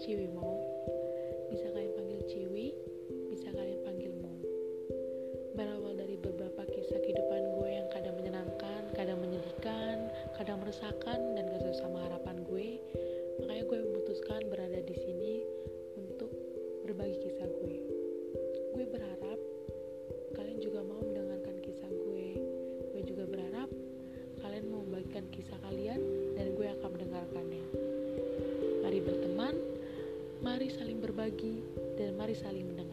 Ciwi mau, Bisa kalian panggil Ciwi, bisa kalian panggil Mo. Berawal dari beberapa kisah kehidupan gue yang kadang menyenangkan, kadang menyedihkan, kadang meresahkan, dan gak sesuai sama harapan gue, makanya gue memutuskan berada di sini untuk berbagi kisah gue. Gue berharap kalian juga mau mendengarkan kisah gue. Gue juga berharap kalian mau membagikan kisah kalian mari saling berbagi dan mari saling mendengar